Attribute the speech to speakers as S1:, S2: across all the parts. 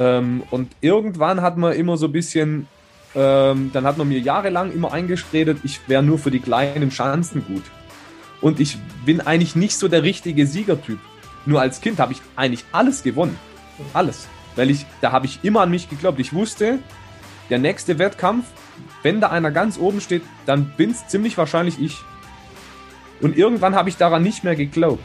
S1: Ähm, und irgendwann hat man immer so ein bisschen, ähm, dann hat man mir jahrelang immer eingeredet, ich wäre nur für die kleinen Schanzen gut. Und ich bin eigentlich nicht so der richtige Siegertyp. Nur als Kind habe ich eigentlich alles gewonnen. Alles. Weil ich, da habe ich immer an mich geglaubt. Ich wusste, der nächste Wettkampf, wenn da einer ganz oben steht, dann bin es ziemlich wahrscheinlich ich. Und irgendwann habe ich daran nicht mehr geglaubt.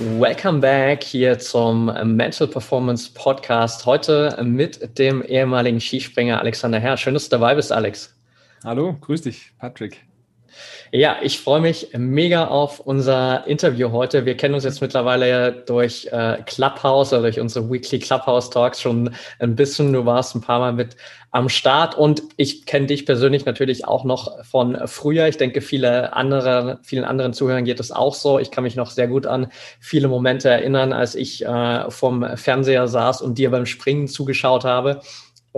S2: Welcome back hier zum Mental Performance Podcast. Heute mit dem ehemaligen Skispringer Alexander Herr. Schön, dass du dabei bist, Alex.
S1: Hallo, grüß dich, Patrick.
S2: Ja, ich freue mich mega auf unser Interview heute. Wir kennen uns jetzt mittlerweile durch äh, Clubhouse oder durch unsere Weekly Clubhouse Talks schon ein bisschen. Du warst ein paar Mal mit am Start und ich kenne dich persönlich natürlich auch noch von früher. Ich denke, viele andere, vielen anderen Zuhörern geht es auch so. Ich kann mich noch sehr gut an viele Momente erinnern, als ich äh, vom Fernseher saß und dir beim Springen zugeschaut habe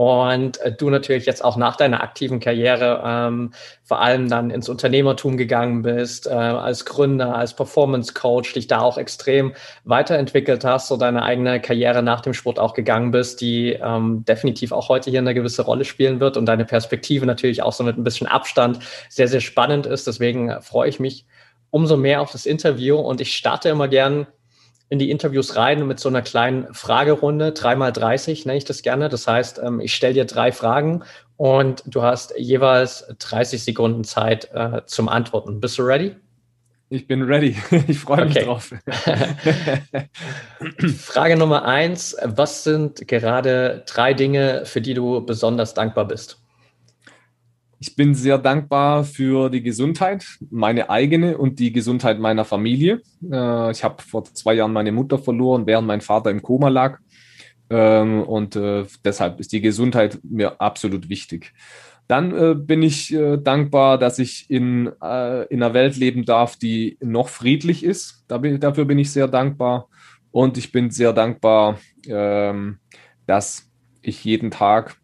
S2: und äh, du natürlich jetzt auch nach deiner aktiven Karriere ähm, vor allem dann ins Unternehmertum gegangen bist, äh, als Gründer, als Performance Coach, dich da auch extrem weiterentwickelt hast, so deine eigene Karriere nach dem Sport auch gegangen bist, die ähm, definitiv auch heute hier eine gewisse Rolle spielen wird und deine Perspektive natürlich auch so mit ein bisschen Abstand sehr, sehr spannend ist. Deswegen freue ich mich umso mehr auf das Interview und ich starte immer gern in die Interviews rein mit so einer kleinen Fragerunde, dreimal 30 nenne ich das gerne. Das heißt, ähm, ich stelle dir drei Fragen und du hast jeweils 30 Sekunden Zeit äh, zum Antworten. Bist du ready?
S1: Ich bin ready. Ich freue mich okay. drauf.
S2: Frage Nummer eins. Was sind gerade drei Dinge, für die du besonders dankbar bist?
S1: Ich bin sehr dankbar für die Gesundheit, meine eigene und die Gesundheit meiner Familie. Äh, ich habe vor zwei Jahren meine Mutter verloren, während mein Vater im Koma lag. Ähm, und äh, deshalb ist die Gesundheit mir absolut wichtig. Dann äh, bin ich dankbar, dass ich in, in einer Welt leben darf, die noch friedlich ist. dafür bin ich sehr dankbar. Und ich bin sehr dankbar, ähm, dass ich jeden Tag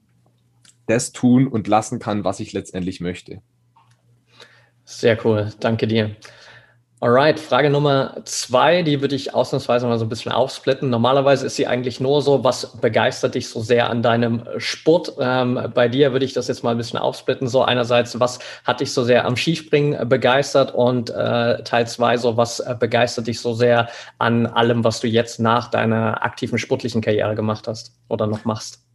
S1: das tun und lassen kann, was ich letztendlich möchte.
S2: Sehr cool, danke dir. Alright, Frage Nummer zwei, die würde ich ausnahmsweise mal so ein bisschen aufsplitten. Normalerweise ist sie eigentlich nur so, was begeistert dich so sehr an deinem Sport? Ähm, bei dir würde ich das jetzt mal ein bisschen aufsplitten. So einerseits, was hat dich so sehr am Skispringen begeistert? Und äh, Teil zwei, so was begeistert dich so sehr an allem, was du jetzt nach deiner aktiven sportlichen Karriere gemacht hast oder noch machst?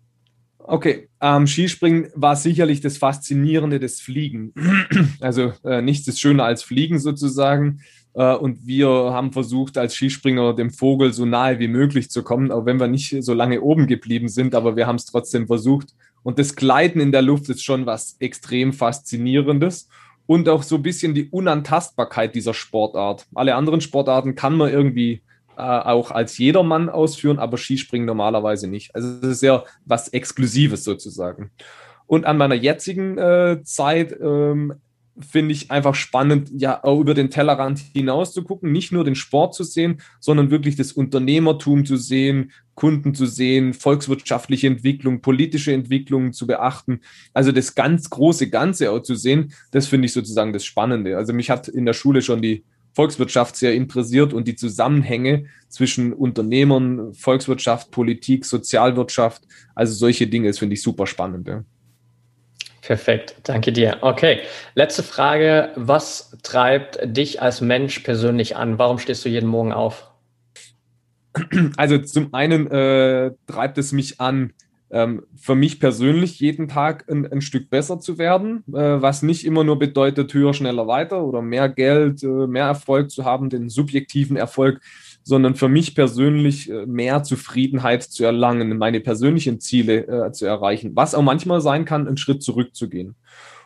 S1: Okay, ähm, Skispringen war sicherlich das Faszinierende des Fliegen. Also äh, nichts ist schöner als Fliegen sozusagen. Äh, und wir haben versucht, als Skispringer dem Vogel so nahe wie möglich zu kommen, auch wenn wir nicht so lange oben geblieben sind, aber wir haben es trotzdem versucht. Und das Gleiten in der Luft ist schon was extrem Faszinierendes und auch so ein bisschen die Unantastbarkeit dieser Sportart. Alle anderen Sportarten kann man irgendwie auch als jedermann ausführen, aber Skispringen normalerweise nicht. Also es ist ja was Exklusives sozusagen. Und an meiner jetzigen äh, Zeit ähm, finde ich einfach spannend, ja, auch über den Tellerrand hinaus zu gucken, nicht nur den Sport zu sehen, sondern wirklich das Unternehmertum zu sehen, Kunden zu sehen, volkswirtschaftliche Entwicklung, politische Entwicklungen zu beachten. Also das ganz große Ganze auch zu sehen, das finde ich sozusagen das Spannende. Also mich hat in der Schule schon die Volkswirtschaft sehr interessiert und die Zusammenhänge zwischen Unternehmern, Volkswirtschaft, Politik, Sozialwirtschaft, also solche Dinge, das finde ich super spannend. Ja.
S2: Perfekt, danke dir. Okay, letzte Frage. Was treibt dich als Mensch persönlich an? Warum stehst du jeden Morgen auf?
S1: Also zum einen äh, treibt es mich an, ähm, für mich persönlich jeden Tag ein, ein Stück besser zu werden, äh, was nicht immer nur bedeutet, höher, schneller, weiter oder mehr Geld, äh, mehr Erfolg zu haben, den subjektiven Erfolg, sondern für mich persönlich äh, mehr Zufriedenheit zu erlangen, meine persönlichen Ziele äh, zu erreichen, was auch manchmal sein kann, einen Schritt zurückzugehen.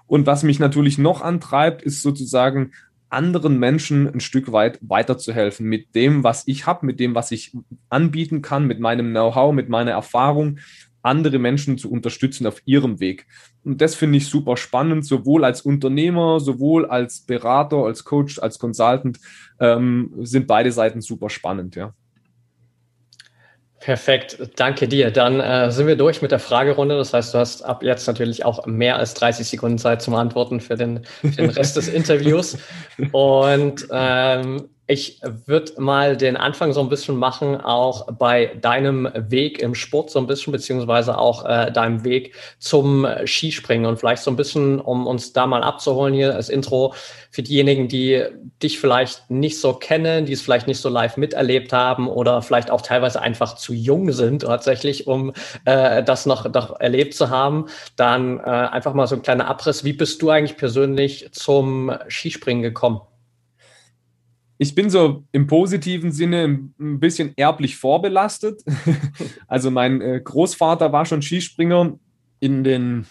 S1: Und was mich natürlich noch antreibt, ist sozusagen anderen Menschen ein Stück weit weiterzuhelfen mit dem, was ich habe, mit dem, was ich anbieten kann, mit meinem Know-how, mit meiner Erfahrung, andere Menschen zu unterstützen auf ihrem Weg. Und das finde ich super spannend, sowohl als Unternehmer, sowohl als Berater, als Coach, als Consultant ähm, sind beide Seiten super spannend, ja.
S2: Perfekt, danke dir. Dann äh, sind wir durch mit der Fragerunde. Das heißt, du hast ab jetzt natürlich auch mehr als 30 Sekunden Zeit zum Antworten für den, für den Rest des Interviews. Und ähm, ich würde mal den Anfang so ein bisschen machen, auch bei deinem Weg im Sport so ein bisschen, beziehungsweise auch äh, deinem Weg zum Skispringen und vielleicht so ein bisschen, um uns da mal abzuholen hier als Intro für diejenigen, die dich vielleicht nicht so kennen, die es vielleicht nicht so live miterlebt haben oder vielleicht auch teilweise einfach zu jung sind tatsächlich, um äh, das noch, noch erlebt zu haben. Dann äh, einfach mal so ein kleiner Abriss. Wie bist du eigentlich persönlich zum Skispringen gekommen?
S1: Ich bin so im positiven Sinne ein bisschen erblich vorbelastet. also mein äh, Großvater war schon Skispringer in den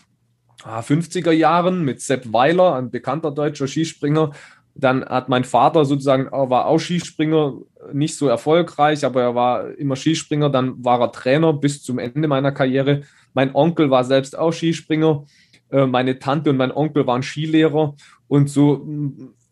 S1: 50er ah, Jahren mit Sepp Weiler, ein bekannter deutscher Skispringer. Dann hat mein Vater sozusagen, war auch Skispringer, nicht so erfolgreich, aber er war immer Skispringer. Dann war er Trainer bis zum Ende meiner Karriere. Mein Onkel war selbst auch Skispringer. Äh, meine Tante und mein Onkel waren Skilehrer. Und so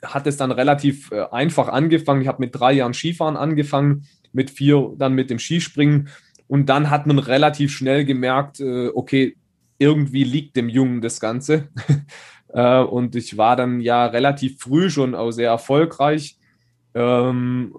S1: hat es dann relativ äh, einfach angefangen. Ich habe mit drei Jahren Skifahren angefangen, mit vier dann mit dem Skispringen. Und dann hat man relativ schnell gemerkt, äh, okay, irgendwie liegt dem Jungen das Ganze. äh, und ich war dann ja relativ früh schon auch sehr erfolgreich. Ähm,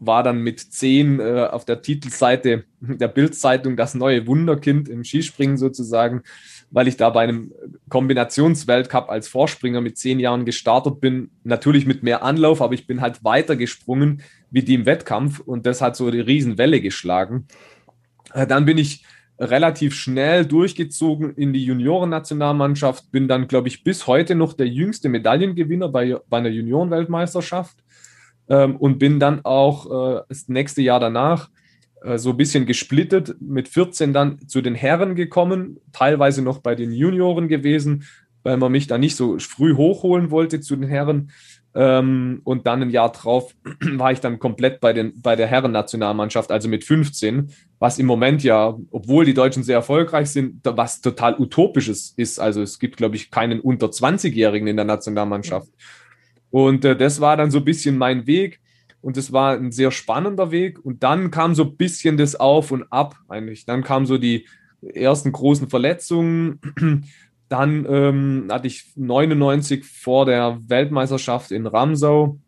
S1: war dann mit zehn äh, auf der Titelseite der Bildzeitung das neue Wunderkind im Skispringen sozusagen weil ich da bei einem Kombinationsweltcup als Vorspringer mit zehn Jahren gestartet bin. Natürlich mit mehr Anlauf, aber ich bin halt weiter gesprungen wie die im Wettkampf und das hat so die Riesenwelle geschlagen. Äh, dann bin ich relativ schnell durchgezogen in die Juniorennationalmannschaft, bin dann, glaube ich, bis heute noch der jüngste Medaillengewinner bei, bei einer Juniorenweltmeisterschaft ähm, und bin dann auch äh, das nächste Jahr danach so ein bisschen gesplittet, mit 14 dann zu den Herren gekommen, teilweise noch bei den Junioren gewesen, weil man mich da nicht so früh hochholen wollte zu den Herren. Ähm, und dann ein Jahr drauf war ich dann komplett bei, den, bei der Herren-Nationalmannschaft, also mit 15, was im Moment ja, obwohl die Deutschen sehr erfolgreich sind, was total utopisches ist. Also es gibt, glaube ich, keinen unter 20-Jährigen in der Nationalmannschaft. Und äh, das war dann so ein bisschen mein Weg. Und es war ein sehr spannender Weg. Und dann kam so ein bisschen das Auf und Ab eigentlich. Dann kamen so die ersten großen Verletzungen. Dann ähm, hatte ich 99 vor der Weltmeisterschaft in Ramsau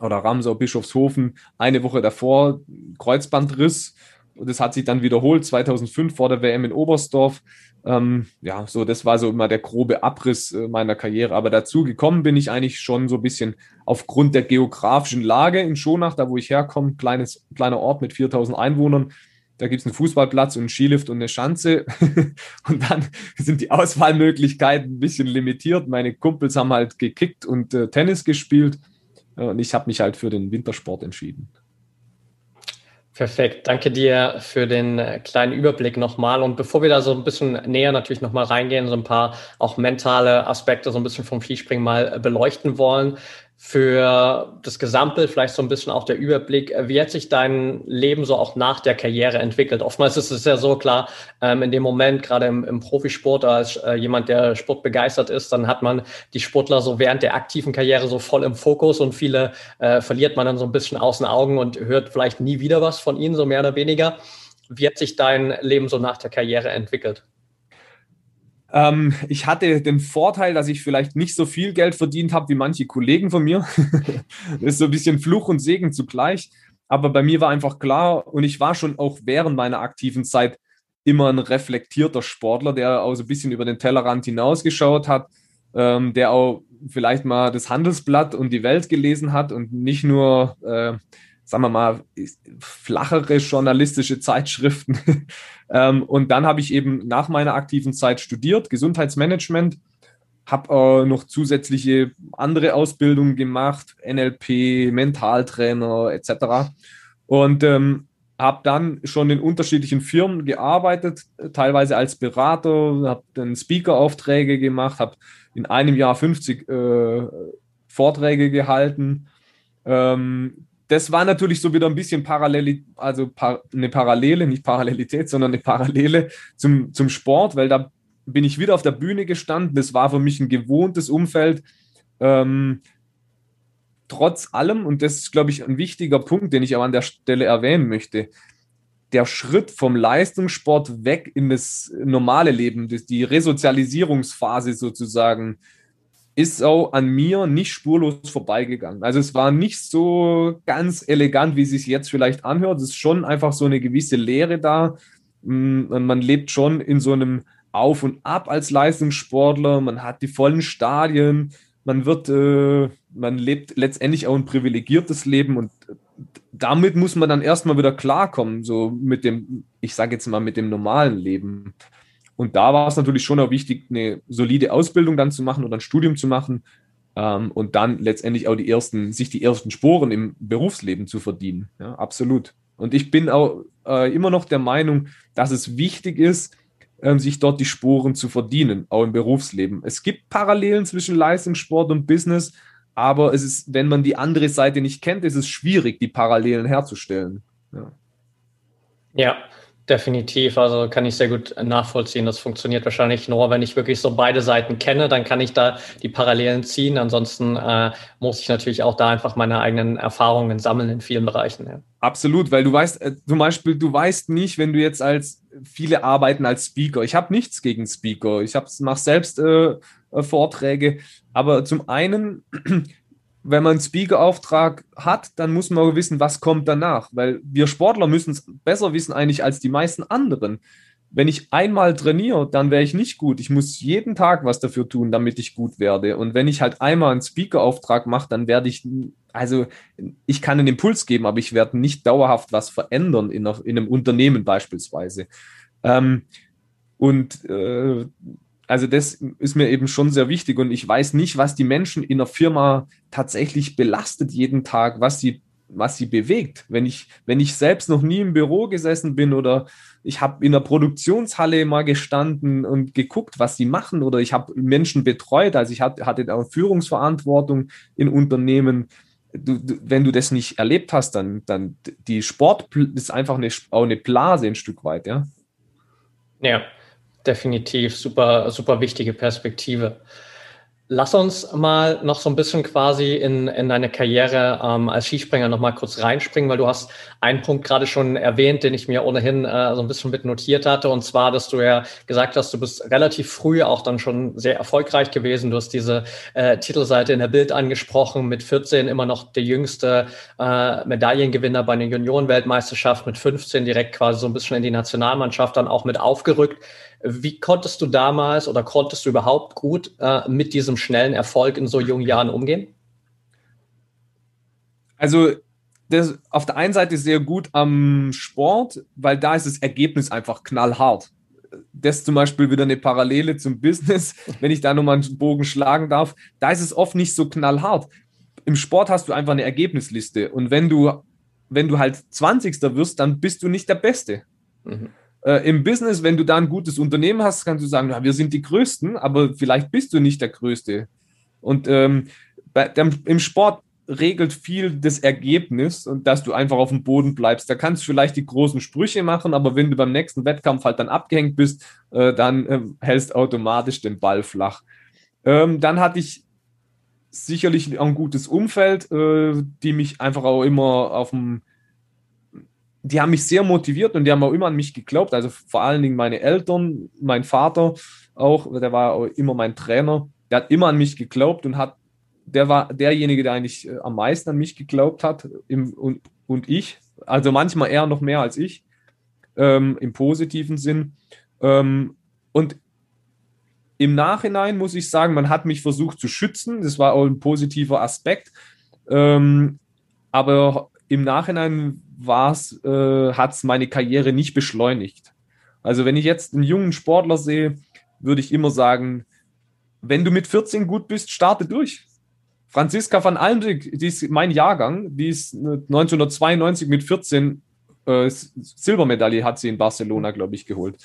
S1: oder Ramsau Bischofshofen eine Woche davor Kreuzbandriss. Und das hat sich dann wiederholt 2005 vor der WM in Oberstdorf. Ähm, ja, so, das war so immer der grobe Abriss äh, meiner Karriere. Aber dazu gekommen bin ich eigentlich schon so ein bisschen aufgrund der geografischen Lage in Schonach, da wo ich herkomme, kleines, kleiner Ort mit 4000 Einwohnern. Da gibt es einen Fußballplatz und einen Skilift und eine Schanze. und dann sind die Auswahlmöglichkeiten ein bisschen limitiert. Meine Kumpels haben halt gekickt und äh, Tennis gespielt. Äh, und ich habe mich halt für den Wintersport entschieden.
S2: Perfekt, danke dir für den äh, kleinen Überblick nochmal. Und bevor wir da so ein bisschen näher natürlich nochmal reingehen, so ein paar auch mentale Aspekte so ein bisschen vom Skispringen mal äh, beleuchten wollen, für das Gesamtbild, vielleicht so ein bisschen auch der Überblick, wie hat sich dein Leben so auch nach der Karriere entwickelt? Oftmals ist es ja so klar, ähm, in dem Moment, gerade im, im Profisport, als äh, jemand, der Sport begeistert ist, dann hat man die Sportler so während der aktiven Karriere so voll im Fokus und viele äh, verliert man dann so ein bisschen aus den Augen und hört vielleicht nie wieder was von ihnen, so mehr oder weniger. Wie hat sich dein Leben so nach der Karriere entwickelt?
S1: Ähm, ich hatte den Vorteil, dass ich vielleicht nicht so viel Geld verdient habe wie manche Kollegen von mir. das ist so ein bisschen Fluch und Segen zugleich. Aber bei mir war einfach klar, und ich war schon auch während meiner aktiven Zeit immer ein reflektierter Sportler, der auch so ein bisschen über den Tellerrand hinausgeschaut hat, ähm, der auch vielleicht mal das Handelsblatt und die Welt gelesen hat und nicht nur äh, sagen wir mal, flachere journalistische Zeitschriften. ähm, und dann habe ich eben nach meiner aktiven Zeit studiert, Gesundheitsmanagement, habe äh, noch zusätzliche andere Ausbildungen gemacht, NLP, Mentaltrainer etc. Und ähm, habe dann schon in unterschiedlichen Firmen gearbeitet, teilweise als Berater, habe dann Speaker-Aufträge gemacht, habe in einem Jahr 50 äh, Vorträge gehalten. Ähm, das war natürlich so wieder ein bisschen parallel, also eine Parallele, nicht Parallelität, sondern eine Parallele zum, zum Sport, weil da bin ich wieder auf der Bühne gestanden. Das war für mich ein gewohntes Umfeld. Ähm, trotz allem, und das ist, glaube ich, ein wichtiger Punkt, den ich auch an der Stelle erwähnen möchte, der Schritt vom Leistungssport weg in das normale Leben, die Resozialisierungsphase sozusagen, ist auch an mir nicht spurlos vorbeigegangen. Also es war nicht so ganz elegant, wie es sich jetzt vielleicht anhört. Es ist schon einfach so eine gewisse Leere da. Mm, und man lebt schon in so einem Auf und Ab als Leistungssportler. Man hat die vollen Stadien. Man wird, äh, man lebt letztendlich auch ein privilegiertes Leben und damit muss man dann erstmal wieder klarkommen, so mit dem, ich sage jetzt mal, mit dem normalen Leben. Und da war es natürlich schon auch wichtig, eine solide Ausbildung dann zu machen oder ein Studium zu machen ähm, und dann letztendlich auch die ersten, sich die ersten Sporen im Berufsleben zu verdienen. Ja, absolut. Und ich bin auch äh, immer noch der Meinung, dass es wichtig ist, ähm, sich dort die Sporen zu verdienen, auch im Berufsleben. Es gibt Parallelen zwischen Leistungssport und Business, aber es ist, wenn man die andere Seite nicht kennt, ist es schwierig, die Parallelen herzustellen. Ja.
S2: ja. Definitiv, also kann ich sehr gut nachvollziehen. Das funktioniert wahrscheinlich nur, wenn ich wirklich so beide Seiten kenne, dann kann ich da die Parallelen ziehen. Ansonsten äh, muss ich natürlich auch da einfach meine eigenen Erfahrungen sammeln in vielen Bereichen. Ja.
S1: Absolut, weil du weißt, äh, zum Beispiel, du weißt nicht, wenn du jetzt als viele arbeiten als Speaker. Ich habe nichts gegen Speaker. Ich mache selbst äh, äh, Vorträge, aber zum einen wenn man einen Speaker-Auftrag hat, dann muss man wissen, was kommt danach. Weil wir Sportler müssen es besser wissen eigentlich als die meisten anderen. Wenn ich einmal trainiere, dann wäre ich nicht gut. Ich muss jeden Tag was dafür tun, damit ich gut werde. Und wenn ich halt einmal einen Speaker-Auftrag mache, dann werde ich, also ich kann einen Impuls geben, aber ich werde nicht dauerhaft was verändern in, einer, in einem Unternehmen beispielsweise. Ähm, und äh, also das ist mir eben schon sehr wichtig und ich weiß nicht, was die Menschen in der Firma tatsächlich belastet jeden Tag, was sie, was sie bewegt. Wenn ich, wenn ich selbst noch nie im Büro gesessen bin oder ich habe in der Produktionshalle mal gestanden und geguckt, was sie machen oder ich habe Menschen betreut, also ich hatte, auch Führungsverantwortung in Unternehmen. Du, du, wenn du das nicht erlebt hast, dann, dann die Sport ist einfach eine, auch eine Blase ein Stück weit, ja.
S2: Ja, definitiv super, super wichtige Perspektive. Lass uns mal noch so ein bisschen quasi in, in deine Karriere ähm, als Skispringer noch mal kurz reinspringen, weil du hast einen Punkt gerade schon erwähnt, den ich mir ohnehin äh, so ein bisschen mit notiert hatte, und zwar, dass du ja gesagt hast, du bist relativ früh auch dann schon sehr erfolgreich gewesen. Du hast diese äh, Titelseite in der Bild angesprochen, mit 14 immer noch der jüngste äh, Medaillengewinner bei einer Juniorenweltmeisterschaft, mit 15 direkt quasi so ein bisschen in die Nationalmannschaft dann auch mit aufgerückt. Wie konntest du damals oder konntest du überhaupt gut äh, mit diesem schnellen Erfolg in so jungen Jahren umgehen?
S1: Also das auf der einen Seite sehr gut am Sport, weil da ist das Ergebnis einfach knallhart. Das ist zum Beispiel wieder eine Parallele zum Business, wenn ich da nochmal einen Bogen schlagen darf. Da ist es oft nicht so knallhart. Im Sport hast du einfach eine Ergebnisliste und wenn du, wenn du halt 20. wirst, dann bist du nicht der Beste. Mhm. Äh, Im Business, wenn du da ein gutes Unternehmen hast, kannst du sagen, ja, wir sind die Größten, aber vielleicht bist du nicht der Größte. Und ähm, bei, dem, im Sport regelt viel das Ergebnis und dass du einfach auf dem Boden bleibst. Da kannst du vielleicht die großen Sprüche machen, aber wenn du beim nächsten Wettkampf halt dann abgehängt bist, äh, dann äh, hältst automatisch den Ball flach. Ähm, dann hatte ich sicherlich ein gutes Umfeld, äh, die mich einfach auch immer auf dem die haben mich sehr motiviert und die haben auch immer an mich geglaubt. Also vor allen Dingen meine Eltern, mein Vater auch, der war auch immer mein Trainer. Der hat immer an mich geglaubt und hat, der war derjenige, der eigentlich äh, am meisten an mich geglaubt hat im, und, und ich. Also manchmal eher noch mehr als ich, ähm, im positiven Sinn. Ähm, und im Nachhinein muss ich sagen, man hat mich versucht zu schützen. Das war auch ein positiver Aspekt. Ähm, aber im Nachhinein äh, hat es meine Karriere nicht beschleunigt. Also wenn ich jetzt einen jungen Sportler sehe, würde ich immer sagen, wenn du mit 14 gut bist, starte durch. Franziska van Almdijk, die ist mein Jahrgang, die ist 1992 mit 14 äh, Silbermedaille hat sie in Barcelona, glaube ich, geholt.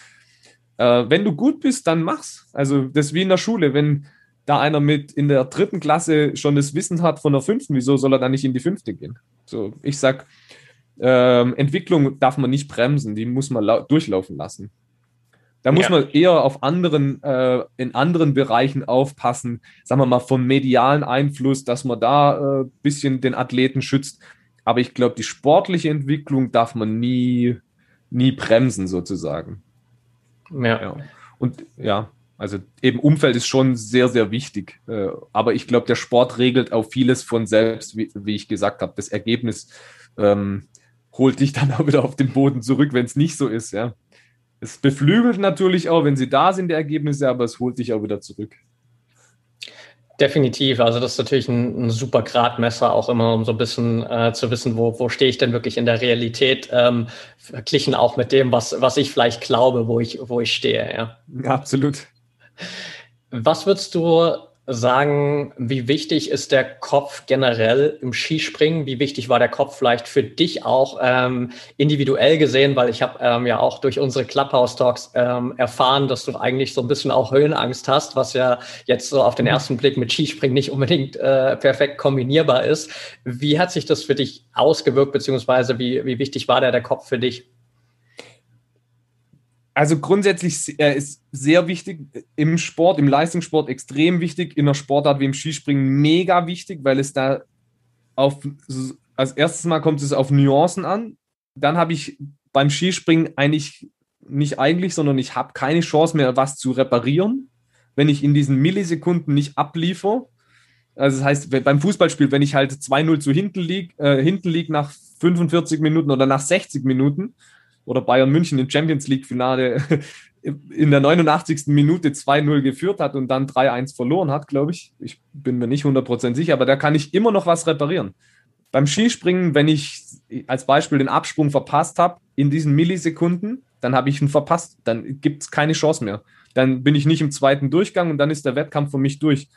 S1: Äh, wenn du gut bist, dann mach's. Also das ist wie in der Schule. Wenn da einer mit in der dritten Klasse schon das Wissen hat von der fünften, wieso soll er dann nicht in die fünfte gehen? So, ich sag, ähm, Entwicklung darf man nicht bremsen, die muss man durchlaufen lassen. Da muss ja. man eher auf anderen, äh, in anderen Bereichen aufpassen, sagen wir mal, vom medialen Einfluss, dass man da ein äh, bisschen den Athleten schützt. Aber ich glaube, die sportliche Entwicklung darf man nie, nie bremsen, sozusagen. Ja. ja. Und ja, also eben Umfeld ist schon sehr, sehr wichtig. Äh, aber ich glaube, der Sport regelt auch vieles von selbst, wie, wie ich gesagt habe. Das Ergebnis ähm, holt dich dann auch wieder auf den Boden zurück, wenn es nicht so ist, ja. Es beflügelt natürlich auch, wenn sie da sind, die Ergebnisse, aber es holt dich auch wieder zurück.
S2: Definitiv. Also das ist natürlich ein, ein super Gradmesser, auch immer um so ein bisschen äh, zu wissen, wo, wo stehe ich denn wirklich in der Realität, ähm, verglichen auch mit dem, was, was ich vielleicht glaube, wo ich, wo ich stehe. Ja.
S1: ja absolut.
S2: Was würdest du sagen, wie wichtig ist der Kopf generell im Skispringen? Wie wichtig war der Kopf vielleicht für dich auch ähm, individuell gesehen? Weil ich habe ähm, ja auch durch unsere Clubhouse-Talks ähm, erfahren, dass du eigentlich so ein bisschen auch Höhenangst hast, was ja jetzt so auf den ersten Blick mit Skispringen nicht unbedingt äh, perfekt kombinierbar ist. Wie hat sich das für dich ausgewirkt, beziehungsweise wie, wie wichtig war der, der Kopf für dich?
S1: Also grundsätzlich er ist sehr wichtig im Sport, im Leistungssport extrem wichtig, in der Sportart wie im Skispringen mega wichtig, weil es da auf, als erstes Mal kommt es auf Nuancen an. Dann habe ich beim Skispringen eigentlich, nicht eigentlich, sondern ich habe keine Chance mehr, was zu reparieren, wenn ich in diesen Millisekunden nicht abliefer. Also das heißt, beim Fußballspiel, wenn ich halt 2-0 zu hinten liege, äh, hinten lieg nach 45 Minuten oder nach 60 Minuten, oder Bayern München im Champions League-Finale in der 89. Minute 2-0 geführt hat und dann 3-1 verloren hat, glaube ich. Ich bin mir nicht 100% sicher, aber da kann ich immer noch was reparieren. Beim Skispringen, wenn ich als Beispiel den Absprung verpasst habe, in diesen Millisekunden, dann habe ich ihn verpasst. Dann gibt es keine Chance mehr. Dann bin ich nicht im zweiten Durchgang und dann ist der Wettkampf für mich durch.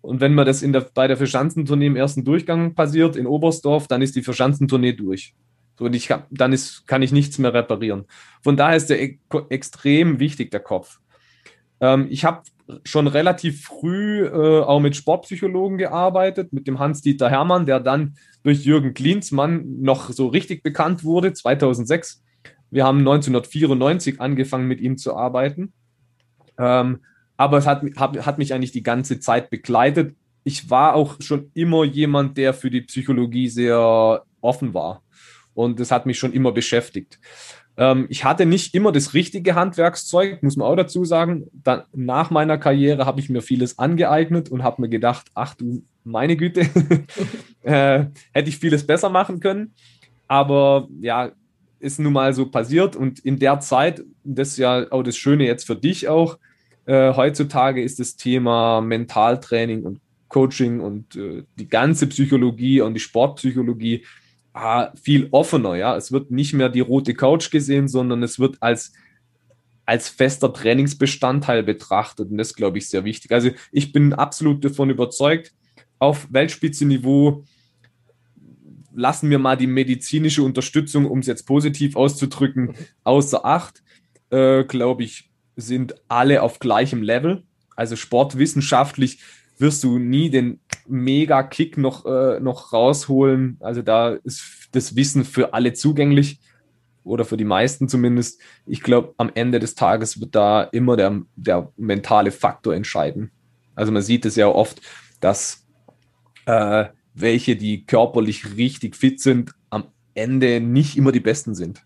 S1: Und wenn mir das der, bei der Verschanzentournee im ersten Durchgang passiert, in Oberstdorf, dann ist die Verschanzentournee durch. So, und ich hab, dann ist, kann ich nichts mehr reparieren. Von daher ist der e extrem wichtig, der Kopf. Ähm, ich habe schon relativ früh äh, auch mit Sportpsychologen gearbeitet, mit dem Hans-Dieter Hermann, der dann durch Jürgen Klinsmann noch so richtig bekannt wurde, 2006. Wir haben 1994 angefangen, mit ihm zu arbeiten. Ähm, aber es hat, hat, hat mich eigentlich die ganze Zeit begleitet. Ich war auch schon immer jemand, der für die Psychologie sehr offen war und das hat mich schon immer beschäftigt. Ähm, ich hatte nicht immer das richtige Handwerkszeug, muss man auch dazu sagen. Dann, nach meiner Karriere habe ich mir vieles angeeignet und habe mir gedacht, ach du meine Güte, äh, hätte ich vieles besser machen können. Aber ja, ist nun mal so passiert und in der Zeit, das ist ja auch das Schöne jetzt für dich auch, äh, heutzutage ist das Thema Mentaltraining und Coaching und äh, die ganze Psychologie und die Sportpsychologie viel offener. Ja, es wird nicht mehr die rote Couch gesehen, sondern es wird als als fester Trainingsbestandteil betrachtet und das glaube ich sehr wichtig. Also ich bin absolut davon überzeugt, auf Weltspitzenniveau lassen wir mal die medizinische Unterstützung, um es jetzt positiv auszudrücken, außer Acht. Äh, glaube ich, sind alle auf gleichem Level. Also sportwissenschaftlich wirst du nie den Mega-Kick noch, äh, noch rausholen. Also da ist das Wissen für alle zugänglich oder für die meisten zumindest. Ich glaube, am Ende des Tages wird da immer der, der mentale Faktor entscheiden. Also man sieht es ja oft, dass äh, welche, die körperlich richtig fit sind, am Ende nicht immer die besten sind.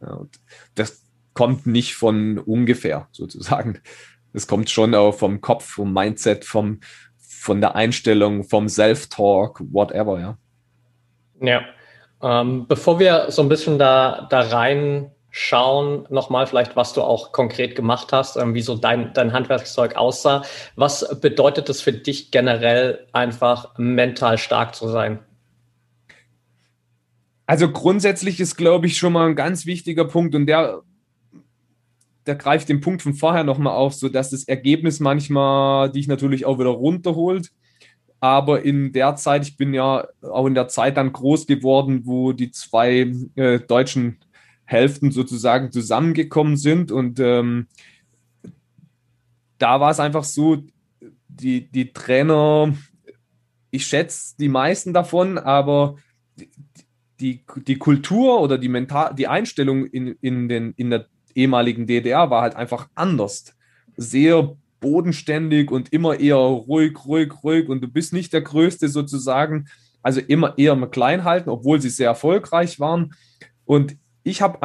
S1: Ja, das kommt nicht von ungefähr sozusagen. Das kommt schon auch vom Kopf, vom Mindset, vom, von der Einstellung, vom Self-Talk, whatever, ja.
S2: Ja. Ähm, bevor wir so ein bisschen da, da rein schauen, nochmal vielleicht, was du auch konkret gemacht hast, ähm, wie so dein, dein Handwerkszeug aussah. Was bedeutet es für dich generell einfach mental stark zu sein?
S1: Also grundsätzlich ist, glaube ich, schon mal ein ganz wichtiger Punkt und der der greift den Punkt von vorher nochmal auf, sodass das Ergebnis manchmal dich natürlich auch wieder runterholt. Aber in der Zeit, ich bin ja auch in der Zeit dann groß geworden, wo die zwei äh, deutschen Hälften sozusagen zusammengekommen sind. Und ähm, da war es einfach so, die, die Trainer, ich schätze die meisten davon, aber die, die Kultur oder die, Mental, die Einstellung in, in, den, in der ehemaligen DDR war halt einfach anders. Sehr bodenständig und immer eher ruhig, ruhig, ruhig und du bist nicht der Größte sozusagen. Also immer eher mal klein halten, obwohl sie sehr erfolgreich waren. Und ich habe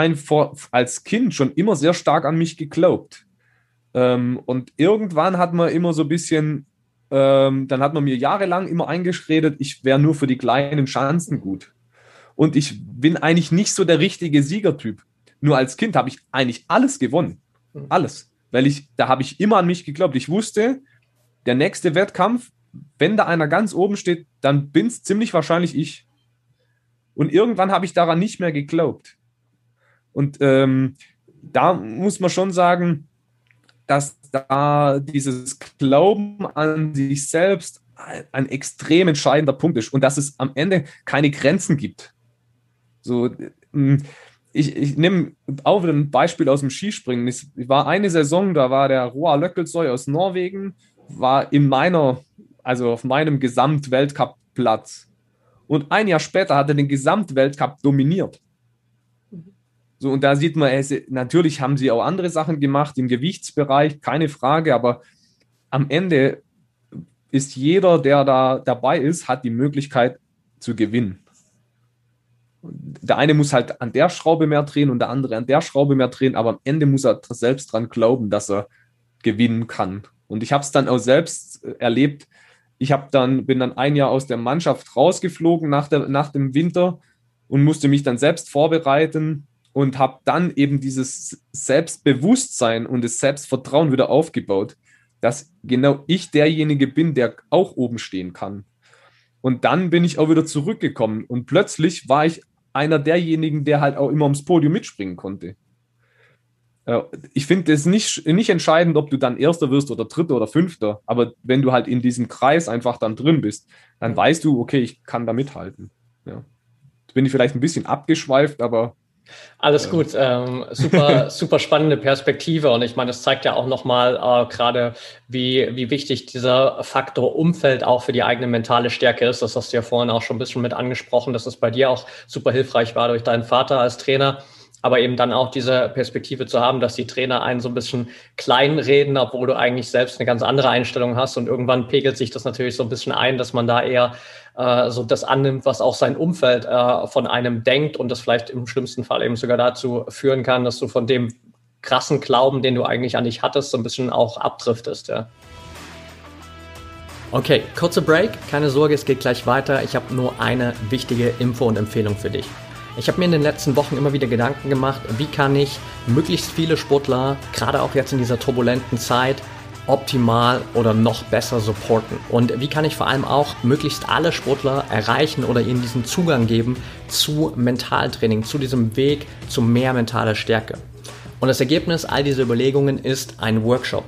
S1: als Kind schon immer sehr stark an mich geglaubt. Ähm, und irgendwann hat man immer so ein bisschen, ähm, dann hat man mir jahrelang immer eingeredet, ich wäre nur für die kleinen Chancen gut. Und ich bin eigentlich nicht so der richtige Siegertyp. Nur als Kind habe ich eigentlich alles gewonnen. Hm. Alles. Weil ich, da habe ich immer an mich geglaubt. Ich wusste, der nächste Wettkampf, wenn da einer ganz oben steht, dann bin es ziemlich wahrscheinlich ich. Und irgendwann habe ich daran nicht mehr geglaubt. Und ähm, da muss man schon sagen, dass da dieses Glauben an sich selbst ein extrem entscheidender Punkt ist und dass es am Ende keine Grenzen gibt. So, hm, ich, ich nehme auch wieder ein Beispiel aus dem Skispringen. Ich war eine Saison, da war der Roa Löckelsoy aus Norwegen, war in meiner, also auf meinem Gesamtweltcup-Platz. Und ein Jahr später hat er den Gesamtweltcup dominiert. So, und da sieht man, natürlich haben sie auch andere Sachen gemacht im Gewichtsbereich, keine Frage, aber am Ende ist jeder, der da dabei ist, hat die Möglichkeit zu gewinnen der eine muss halt an der Schraube mehr drehen und der andere an der Schraube mehr drehen, aber am Ende muss er selbst dran glauben, dass er gewinnen kann. Und ich habe es dann auch selbst äh, erlebt. Ich habe dann bin dann ein Jahr aus der Mannschaft rausgeflogen nach, der, nach dem Winter und musste mich dann selbst vorbereiten und habe dann eben dieses Selbstbewusstsein und das Selbstvertrauen wieder aufgebaut, dass genau ich derjenige bin, der auch oben stehen kann. Und dann bin ich auch wieder zurückgekommen und plötzlich war ich einer derjenigen, der halt auch immer ums Podium mitspringen konnte. Äh, ich finde es nicht, nicht entscheidend, ob du dann Erster wirst oder Dritter oder Fünfter, aber wenn du halt in diesem Kreis einfach dann drin bist, dann weißt du, okay, ich kann da mithalten. Ja. Jetzt bin ich vielleicht ein bisschen abgeschweift, aber
S2: alles gut, ähm, super, super spannende Perspektive und ich meine, es zeigt ja auch nochmal äh, gerade, wie, wie wichtig dieser Faktor Umfeld auch für die eigene mentale Stärke ist. Das hast du ja vorhin auch schon ein bisschen mit angesprochen, dass es bei dir auch super hilfreich war durch deinen Vater als Trainer aber eben dann auch diese Perspektive zu haben, dass die Trainer einen so ein bisschen kleinreden, obwohl du eigentlich selbst eine ganz andere Einstellung hast und irgendwann pegelt sich das natürlich so ein bisschen ein, dass man da eher äh, so das annimmt, was auch sein Umfeld äh, von einem denkt und das vielleicht im schlimmsten Fall eben sogar dazu führen kann, dass du von dem krassen Glauben, den du eigentlich an dich hattest, so ein bisschen auch abdriftest, ja. Okay, kurzer Break, keine Sorge, es geht gleich weiter. Ich habe nur eine wichtige Info und Empfehlung für dich. Ich habe mir in den letzten Wochen immer wieder Gedanken gemacht, wie kann ich möglichst viele Sportler, gerade auch jetzt in dieser turbulenten Zeit, optimal oder noch besser supporten? Und wie kann ich vor allem auch möglichst alle Sportler erreichen oder ihnen diesen Zugang geben zu Mentaltraining, zu diesem Weg zu mehr mentaler Stärke? Und das Ergebnis all dieser Überlegungen ist ein Workshop.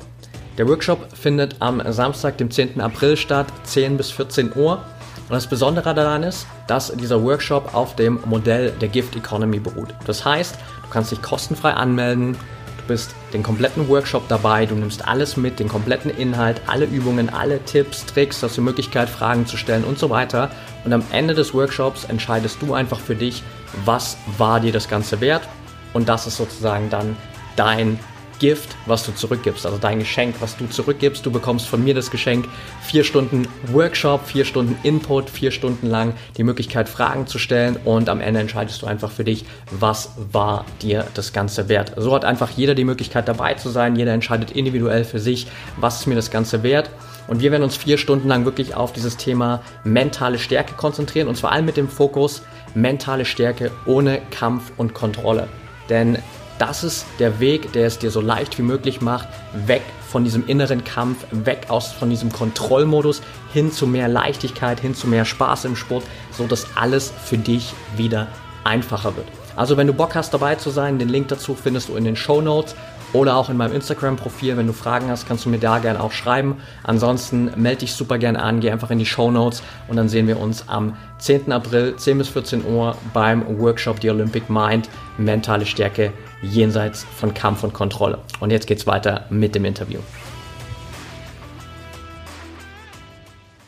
S2: Der Workshop findet am Samstag, dem 10. April statt, 10 bis 14 Uhr. Und das Besondere daran ist, dass dieser Workshop auf dem Modell der Gift Economy beruht. Das heißt, du kannst dich kostenfrei anmelden, du bist den kompletten Workshop dabei, du nimmst alles mit, den kompletten Inhalt, alle Übungen, alle Tipps, Tricks, hast die Möglichkeit, Fragen zu stellen und so weiter. Und am Ende des Workshops entscheidest du einfach für dich, was war dir das Ganze wert. Und das ist sozusagen dann dein Gift, was du zurückgibst, also dein Geschenk, was du zurückgibst. Du bekommst von mir das Geschenk, vier Stunden Workshop, vier Stunden Input, vier Stunden lang die Möglichkeit, Fragen zu stellen und am Ende entscheidest du einfach für dich, was war dir das Ganze wert. So hat einfach jeder die Möglichkeit dabei zu sein, jeder entscheidet individuell für sich, was ist mir das Ganze wert. Und wir werden uns vier Stunden lang wirklich auf dieses Thema mentale Stärke konzentrieren und zwar allem mit dem Fokus mentale Stärke ohne Kampf und Kontrolle. Denn das ist der Weg, der es dir so leicht wie möglich macht, weg von diesem inneren Kampf, weg aus von diesem Kontrollmodus hin zu mehr Leichtigkeit, hin zu mehr Spaß im Sport, so dass alles für dich wieder einfacher wird. Also wenn du Bock hast dabei zu sein, den Link dazu findest du in den Show Notes oder auch in meinem Instagram-Profil. Wenn du Fragen hast, kannst du mir da gerne auch schreiben. Ansonsten melde dich super gerne an, geh einfach in die Show Notes und dann sehen wir uns am 10. April 10 bis 14 Uhr beim Workshop The Olympic Mind mentale Stärke jenseits von Kampf und Kontrolle. Und jetzt geht's weiter mit dem Interview.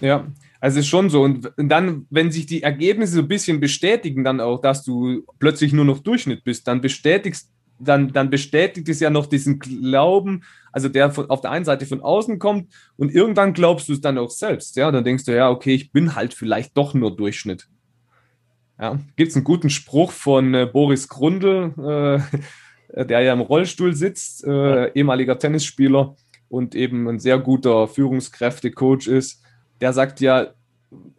S1: Ja, also ist schon so. Und dann, wenn sich die Ergebnisse so ein bisschen bestätigen, dann auch, dass du plötzlich nur noch Durchschnitt bist, dann bestätigst, dann, dann bestätigt es ja noch diesen Glauben, also der von, auf der einen Seite von außen kommt und irgendwann glaubst du es dann auch selbst. Ja, dann denkst du, ja, okay, ich bin halt vielleicht doch nur Durchschnitt. Ja, gibt es einen guten Spruch von äh, Boris Grundl, äh, der ja im Rollstuhl sitzt, äh, ehemaliger Tennisspieler und eben ein sehr guter Führungskräftecoach ist. Der sagt ja,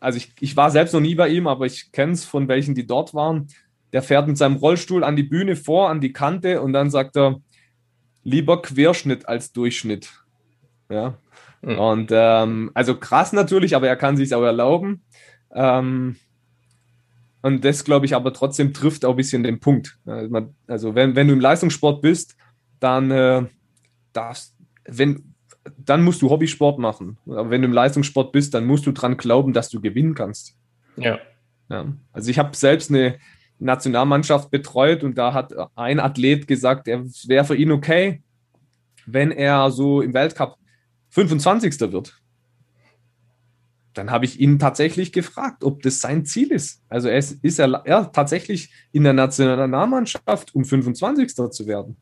S1: also ich, ich war selbst noch nie bei ihm, aber ich kenne es von welchen, die dort waren. Der fährt mit seinem Rollstuhl an die Bühne vor, an die Kante und dann sagt er, lieber Querschnitt als Durchschnitt. Ja. Mhm. Und ähm, also krass natürlich, aber er kann sich auch erlauben. Ähm, und das, glaube ich, aber trotzdem trifft auch ein bisschen den Punkt. Also, wenn, wenn du im Leistungssport bist, dann äh, darfst, wenn, dann musst du Hobbysport machen. Aber wenn du im Leistungssport bist, dann musst du dran glauben, dass du gewinnen kannst.
S2: Ja.
S1: ja. Also ich habe selbst eine Nationalmannschaft betreut und da hat ein Athlet gesagt, es wäre für ihn okay, wenn er so im Weltcup 25. wird dann habe ich ihn tatsächlich gefragt, ob das sein Ziel ist. Also er ist, er, er tatsächlich in der Nationalmannschaft, um 25. zu werden.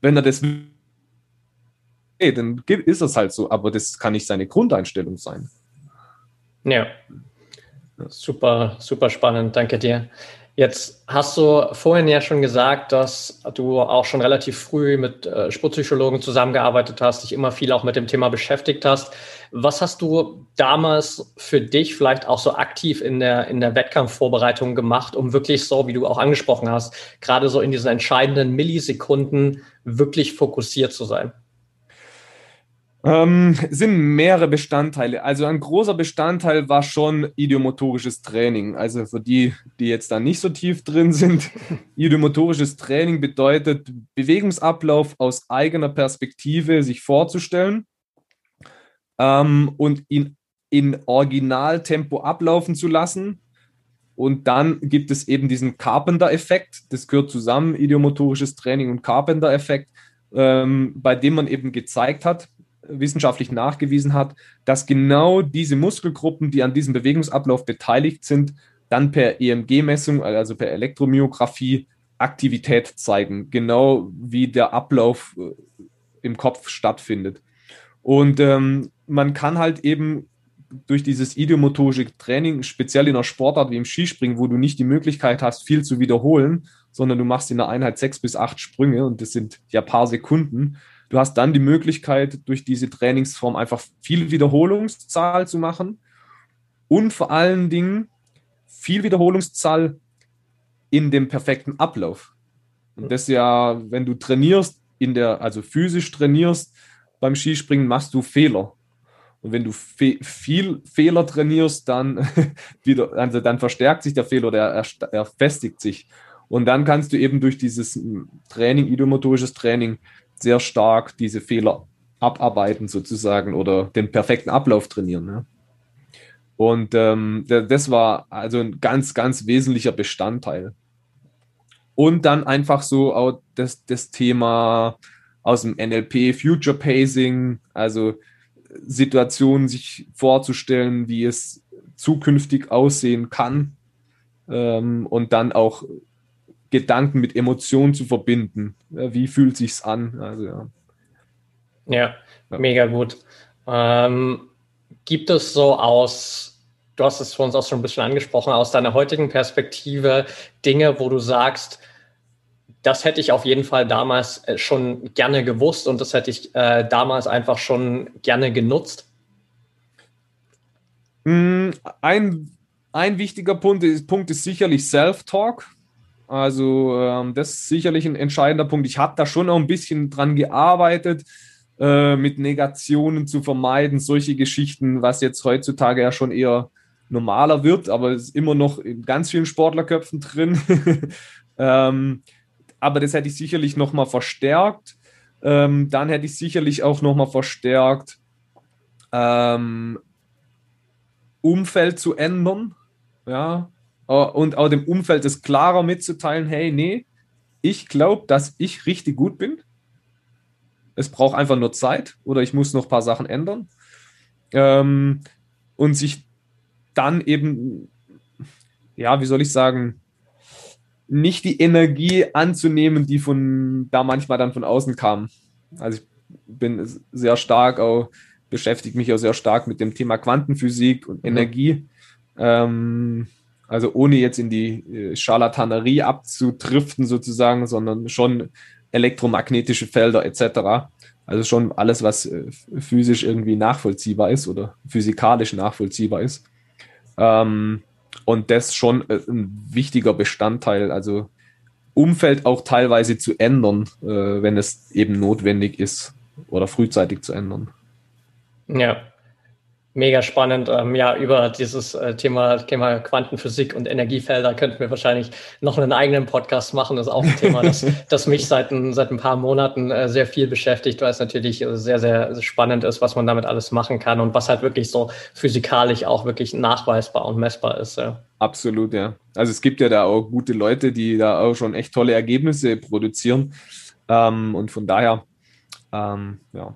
S1: Wenn er das will, dann ist das halt so, aber das kann nicht seine Grundeinstellung sein.
S2: Ja. Super, super spannend. Danke dir. Jetzt hast du vorhin ja schon gesagt, dass du auch schon relativ früh mit äh, Sportpsychologen zusammengearbeitet hast, dich immer viel auch mit dem Thema beschäftigt hast. Was hast du damals für dich vielleicht auch so aktiv in der, in der Wettkampfvorbereitung gemacht, um wirklich so, wie du auch angesprochen hast, gerade so in diesen entscheidenden Millisekunden wirklich fokussiert zu sein?
S1: Ähm, sind mehrere Bestandteile. Also ein großer Bestandteil war schon idiomotorisches Training. Also für die, die jetzt da nicht so tief drin sind, idiomotorisches Training bedeutet Bewegungsablauf aus eigener Perspektive sich vorzustellen ähm, und ihn in Originaltempo ablaufen zu lassen. Und dann gibt es eben diesen Carpenter-Effekt. Das gehört zusammen, idiomotorisches Training und Carpenter-Effekt, ähm, bei dem man eben gezeigt hat, wissenschaftlich nachgewiesen hat, dass genau diese Muskelgruppen, die an diesem Bewegungsablauf beteiligt sind, dann per EMG-Messung, also per Elektromyographie, Aktivität zeigen, genau wie der Ablauf äh, im Kopf stattfindet. Und ähm, man kann halt eben durch dieses idiomotorische Training, speziell in einer Sportart wie im Skispringen, wo du nicht die Möglichkeit hast, viel zu wiederholen, sondern du machst in der Einheit sechs bis acht Sprünge und das sind ja paar Sekunden, Du hast dann die Möglichkeit, durch diese Trainingsform einfach viel Wiederholungszahl zu machen und vor allen Dingen viel Wiederholungszahl in dem perfekten Ablauf. Und das ja, wenn du trainierst, in der, also physisch trainierst beim Skispringen, machst du Fehler. Und wenn du fe viel Fehler trainierst, dann wieder, also dann verstärkt sich der Fehler oder er, er festigt sich. Und dann kannst du eben durch dieses Training, idiomotorisches Training, sehr stark diese Fehler abarbeiten sozusagen oder den perfekten Ablauf trainieren. Ne? Und ähm, das war also ein ganz, ganz wesentlicher Bestandteil. Und dann einfach so auch das, das Thema aus dem NLP, Future Pacing, also Situationen sich vorzustellen, wie es zukünftig aussehen kann ähm, und dann auch Gedanken mit Emotionen zu verbinden. Wie fühlt sich's an? Also,
S2: ja. ja, ja. mega gut. Ähm, gibt es so aus, du hast es für uns auch schon ein bisschen angesprochen, aus deiner heutigen Perspektive Dinge, wo du sagst, das hätte ich auf jeden Fall damals äh, schon gerne gewusst und das hätte ich äh, damals einfach schon gerne genutzt?
S1: Hm, ein, ein wichtiger Punkt ist, Punkt ist sicherlich Self-Talk. Also ähm, das ist sicherlich ein entscheidender Punkt. Ich habe da schon noch ein bisschen dran gearbeitet, äh, mit Negationen zu vermeiden, solche Geschichten, was jetzt heutzutage ja schon eher normaler wird, aber ist immer noch in ganz vielen Sportlerköpfen drin. ähm, aber das hätte ich sicherlich noch mal verstärkt. Ähm, dann hätte ich sicherlich auch noch mal verstärkt, ähm, Umfeld zu ändern. Ja, und auch dem Umfeld es klarer mitzuteilen, hey, nee, ich glaube, dass ich richtig gut bin. Es braucht einfach nur Zeit oder ich muss noch ein paar Sachen ändern. ähm, und sich dann eben, ja, wie soll ich sagen, nicht die Energie anzunehmen, die von da manchmal dann von außen kam. Also ich bin sehr stark auch, beschäftige mich auch sehr stark mit dem Thema Quantenphysik und mhm. Energie. Ähm, also ohne jetzt in die äh, Scharlatanerie abzudriften sozusagen, sondern schon elektromagnetische Felder etc. Also schon alles, was äh, physisch irgendwie nachvollziehbar ist oder physikalisch nachvollziehbar ist. Ähm, und das schon äh, ein wichtiger Bestandteil, also Umfeld auch teilweise zu ändern, wenn es eben notwendig ist oder frühzeitig zu ändern.
S2: Ja, Mega spannend. Ähm, ja, über dieses äh, Thema, Thema Quantenphysik und Energiefelder könnten wir wahrscheinlich noch einen eigenen Podcast machen. Das ist auch ein Thema, das, das mich seit ein, seit ein paar Monaten äh, sehr viel beschäftigt, weil es natürlich sehr, sehr spannend ist, was man damit alles machen kann und was halt wirklich so physikalisch auch wirklich nachweisbar und messbar ist. Ja.
S1: Absolut, ja. Also es gibt ja da auch gute Leute, die da auch schon echt tolle Ergebnisse produzieren. Ähm, und von daher, ähm, ja,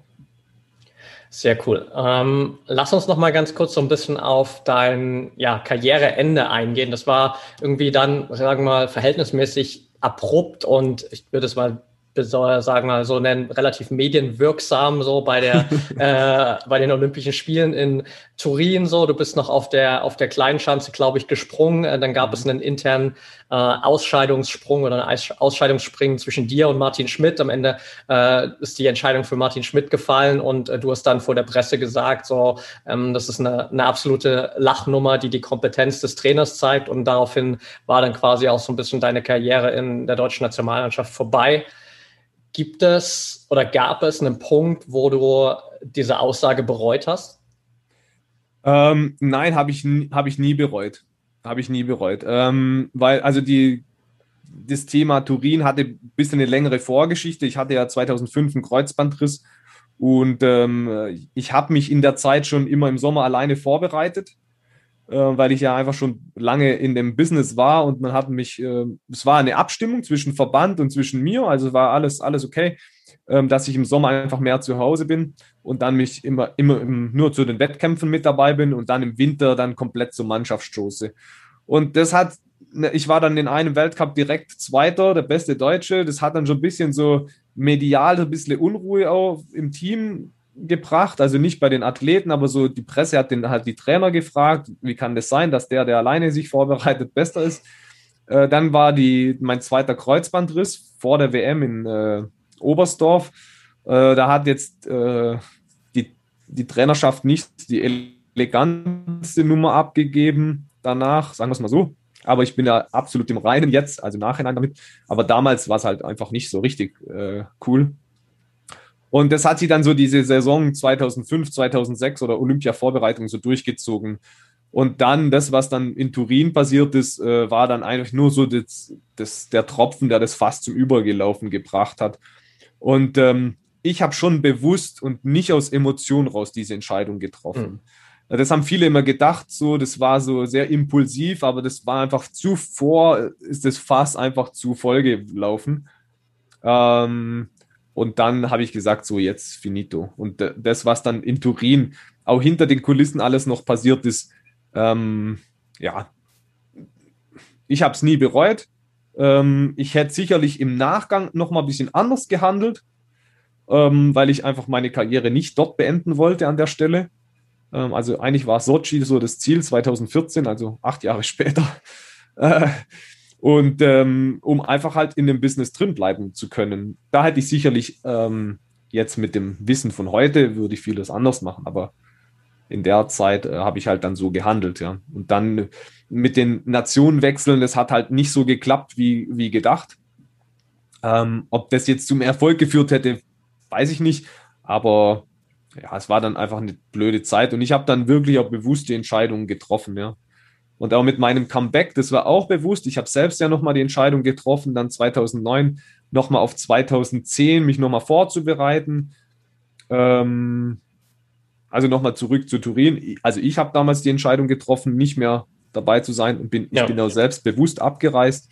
S2: sehr cool. Ähm, lass uns noch mal ganz kurz so ein bisschen auf dein ja, Karriereende eingehen. Das war irgendwie dann, sagen wir mal, verhältnismäßig abrupt und ich würde es mal sagen wir so nennen, relativ medienwirksam so bei der äh, bei den Olympischen Spielen in Turin so. Du bist noch auf der auf der kleinen Schanze, glaube ich, gesprungen. Äh, dann gab mhm. es einen internen äh, Ausscheidungssprung oder ein Ausscheidungsspringen zwischen dir und Martin Schmidt. Am Ende äh, ist die Entscheidung für Martin Schmidt gefallen und äh, du hast dann vor der Presse gesagt, so ähm, das ist eine, eine absolute Lachnummer, die die Kompetenz des Trainers zeigt und daraufhin war dann quasi auch so ein bisschen deine Karriere in der deutschen Nationalmannschaft vorbei. Gibt es oder gab es einen Punkt, wo du diese Aussage bereut hast?
S1: Ähm, nein, habe ich, hab ich nie bereut. Habe ich nie bereut. Ähm, weil, also die, das Thema Turin hatte ein bisschen eine längere Vorgeschichte. Ich hatte ja 2005 einen Kreuzbandriss und ähm, ich habe mich in der Zeit schon immer im Sommer alleine vorbereitet weil ich ja einfach schon lange in dem Business war und man hat mich, äh, es war eine Abstimmung zwischen Verband und zwischen mir, also war alles, alles okay, ähm, dass ich im Sommer einfach mehr zu Hause bin und dann mich immer, immer nur zu den Wettkämpfen mit dabei bin und dann im Winter dann komplett zur Mannschaft stoße. Und das hat, ne, ich war dann in einem Weltcup direkt Zweiter, der beste Deutsche. Das hat dann schon ein bisschen so medial ein bisschen Unruhe auch im Team gebracht, also nicht bei den Athleten, aber so die Presse hat den halt die Trainer gefragt, wie kann das sein, dass der, der alleine sich vorbereitet, besser ist. Äh, dann war die, mein zweiter Kreuzbandriss vor der WM in äh, Oberstdorf. Äh, da hat jetzt äh, die, die Trainerschaft nicht die eleganteste Nummer abgegeben danach, sagen wir es mal so. Aber ich bin ja absolut im Reinen jetzt, also Nachhinein damit. Aber damals war es halt einfach nicht so richtig äh, cool. Und das hat sie dann so diese Saison 2005, 2006 oder Olympia-Vorbereitung so durchgezogen. Und dann das, was dann in Turin passiert ist, äh, war dann eigentlich nur so das, das, der Tropfen, der das fast zum Übergelaufen gebracht hat. Und ähm, ich habe schon bewusst und nicht aus Emotionen raus diese Entscheidung getroffen. Mhm. Das haben viele immer gedacht, so, das war so sehr impulsiv, aber das war einfach zuvor, ist das Fass einfach zu voll gelaufen. Ähm, und dann habe ich gesagt, so jetzt finito. Und das, was dann in Turin auch hinter den Kulissen alles noch passiert ist, ähm, ja, ich habe es nie bereut. Ähm, ich hätte sicherlich im Nachgang noch mal ein bisschen anders gehandelt, ähm, weil ich einfach meine Karriere nicht dort beenden wollte an der Stelle. Ähm, also eigentlich war Sochi so das Ziel 2014, also acht Jahre später. Äh, und ähm, um einfach halt in dem Business drin bleiben zu können. Da hätte ich sicherlich ähm, jetzt mit dem Wissen von heute, würde ich vieles anders machen, aber in der Zeit äh, habe ich halt dann so gehandelt, ja. Und dann mit den Nationenwechseln, das hat halt nicht so geklappt wie, wie gedacht. Ähm, ob das jetzt zum Erfolg geführt hätte, weiß ich nicht. Aber ja, es war dann einfach eine blöde Zeit und ich habe dann wirklich auch bewusste Entscheidungen getroffen, ja. Und auch mit meinem Comeback, das war auch bewusst. Ich habe selbst ja nochmal die Entscheidung getroffen, dann 2009 nochmal auf 2010 mich nochmal vorzubereiten. Ähm, also nochmal zurück zu Turin. Also ich habe damals die Entscheidung getroffen, nicht mehr dabei zu sein und bin, ja. ich bin auch selbst bewusst abgereist.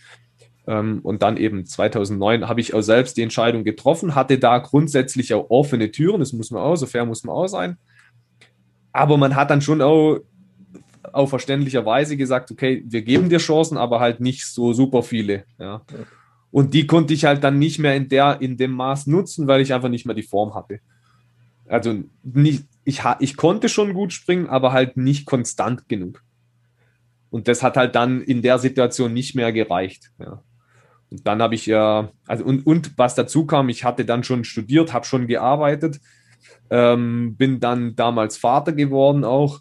S1: Ähm, und dann eben 2009 habe ich auch selbst die Entscheidung getroffen, hatte da grundsätzlich auch offene Türen, das muss man auch, so fair muss man auch sein. aber man hat dann schon auch auf verständlicher Weise gesagt, okay, wir geben dir Chancen, aber halt nicht so super viele. Ja. Und die konnte ich halt dann nicht mehr in, der, in dem Maß nutzen, weil ich einfach nicht mehr die Form hatte. Also nicht, ich, ich konnte schon gut springen, aber halt nicht konstant genug. Und das hat halt dann in der Situation nicht mehr gereicht. Ja. Und dann habe ich ja, also und, und was dazu kam, ich hatte dann schon studiert, habe schon gearbeitet, ähm, bin dann damals Vater geworden auch.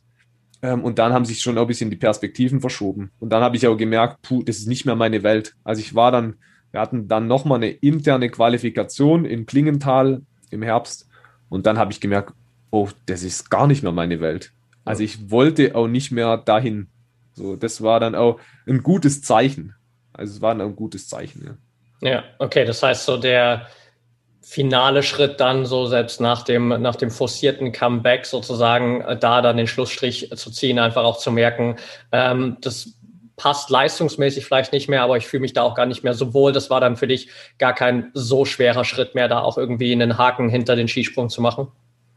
S1: Ähm, und dann haben sich schon ein bisschen die Perspektiven verschoben. Und dann habe ich auch gemerkt, puh, das ist nicht mehr meine Welt. Also ich war dann, wir hatten dann nochmal eine interne Qualifikation in Klingenthal im Herbst. Und dann habe ich gemerkt, oh, das ist gar nicht mehr meine Welt. Also ich wollte auch nicht mehr dahin. So, das war dann auch ein gutes Zeichen. Also es war dann auch ein gutes Zeichen.
S2: Ja, ja okay, das heißt so der finale Schritt dann so selbst nach dem, nach dem forcierten Comeback sozusagen äh, da dann den Schlussstrich zu ziehen, einfach auch zu merken, ähm, das passt leistungsmäßig vielleicht nicht mehr, aber ich fühle mich da auch gar nicht mehr so wohl. Das war dann für dich gar kein so schwerer Schritt mehr, da auch irgendwie einen Haken hinter den Skisprung zu machen.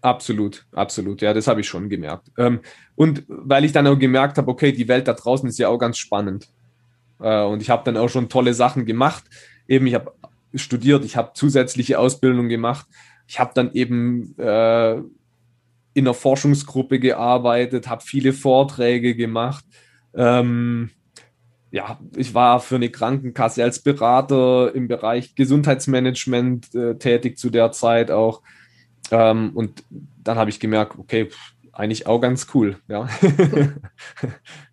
S1: Absolut, absolut. Ja, das habe ich schon gemerkt. Ähm, und weil ich dann auch gemerkt habe, okay, die Welt da draußen ist ja auch ganz spannend. Äh, und ich habe dann auch schon tolle Sachen gemacht. Eben, ich habe studiert, ich habe zusätzliche Ausbildung gemacht. Ich habe dann eben äh, in einer Forschungsgruppe gearbeitet, habe viele Vorträge gemacht. Ähm, ja, ich war für eine Krankenkasse als Berater im Bereich Gesundheitsmanagement äh, tätig zu der Zeit auch. Ähm, und dann habe ich gemerkt, okay, eigentlich auch ganz cool, ja.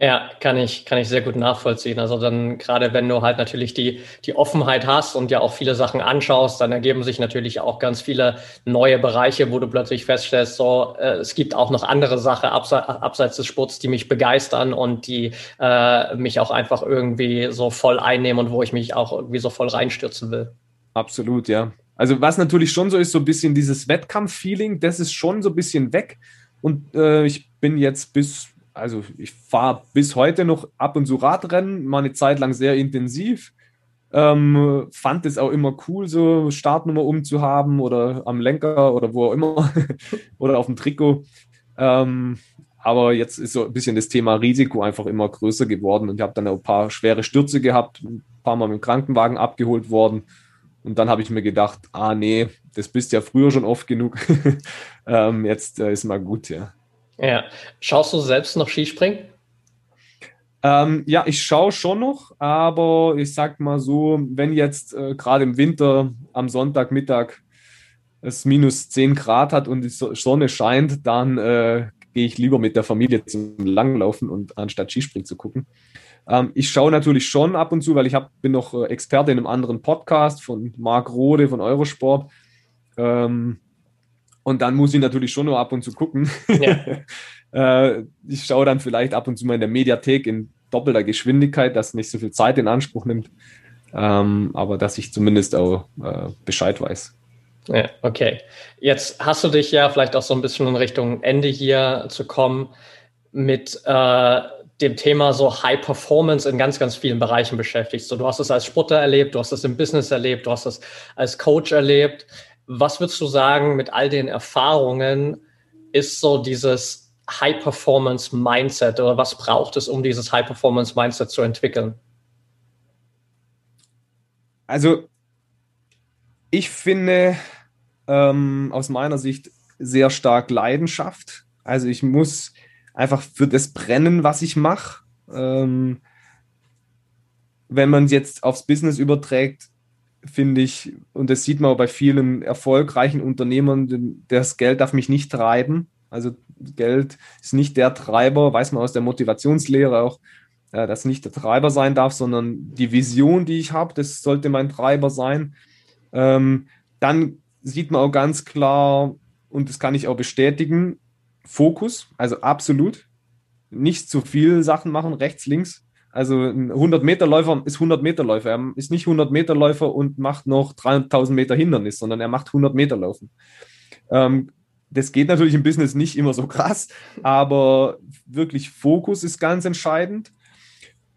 S2: Ja, kann ich, kann ich sehr gut nachvollziehen. Also dann gerade wenn du halt natürlich die, die Offenheit hast und ja auch viele Sachen anschaust, dann ergeben sich natürlich auch ganz viele neue Bereiche, wo du plötzlich feststellst, so, äh, es gibt auch noch andere Sachen abseits, abseits des Sports, die mich begeistern und die äh, mich auch einfach irgendwie so voll einnehmen und wo ich mich auch irgendwie so voll reinstürzen will.
S1: Absolut, ja. Also was natürlich schon so ist, so ein bisschen dieses Wettkampf-Feeling, das ist schon so ein bisschen weg. Und äh, ich bin jetzt bis also ich fahre bis heute noch ab und zu Radrennen, mal eine Zeit lang sehr intensiv. Ähm, fand es auch immer cool, so Startnummer umzuhaben oder am Lenker oder wo auch immer oder auf dem Trikot. Ähm, aber jetzt ist so ein bisschen das Thema Risiko einfach immer größer geworden und ich habe dann ein paar schwere Stürze gehabt, ein paar Mal mit dem Krankenwagen abgeholt worden. Und dann habe ich mir gedacht, ah nee, das bist ja früher schon oft genug. ähm, jetzt äh, ist mal gut, ja.
S2: Ja. Schaust du selbst noch Skispringen?
S1: Ähm, ja, ich schaue schon noch, aber ich sag mal so, wenn jetzt äh, gerade im Winter am Sonntagmittag es minus 10 Grad hat und die Sonne scheint, dann äh, gehe ich lieber mit der Familie zum Langlaufen und anstatt Skispringen zu gucken. Ähm, ich schaue natürlich schon ab und zu, weil ich hab, bin noch äh, Experte in einem anderen Podcast von Marc Rode von Eurosport. Ähm, und dann muss ich natürlich schon nur ab und zu gucken. Ja. äh, ich schaue dann vielleicht ab und zu mal in der Mediathek in doppelter Geschwindigkeit, das nicht so viel Zeit in Anspruch nimmt. Ähm, aber dass ich zumindest auch äh, Bescheid weiß.
S2: Ja, okay. Jetzt hast du dich ja vielleicht auch so ein bisschen in Richtung Ende hier zu kommen mit äh, dem Thema so High Performance in ganz, ganz vielen Bereichen beschäftigt. So, du hast es als Sportler erlebt, du hast es im Business erlebt, du hast es als Coach erlebt. Was würdest du sagen mit all den Erfahrungen ist so dieses High-Performance-Mindset oder was braucht es, um dieses High-Performance-Mindset zu entwickeln?
S1: Also ich finde ähm, aus meiner Sicht sehr stark Leidenschaft. Also ich muss einfach für das brennen, was ich mache. Ähm, wenn man es jetzt aufs Business überträgt, finde ich, und das sieht man auch bei vielen erfolgreichen Unternehmern, das Geld darf mich nicht treiben. Also Geld ist nicht der Treiber, weiß man aus der Motivationslehre auch, äh, dass nicht der Treiber sein darf, sondern die Vision, die ich habe, das sollte mein Treiber sein. Ähm, dann sieht man auch ganz klar, und das kann ich auch bestätigen, Fokus, also absolut. Nicht zu viel Sachen machen, rechts, links, also ein 100-Meter-Läufer ist 100-Meter-Läufer. Er ist nicht 100-Meter-Läufer und macht noch 3000 Meter Hindernis, sondern er macht 100 Meter Laufen. Ähm, das geht natürlich im Business nicht immer so krass, aber wirklich Fokus ist ganz entscheidend.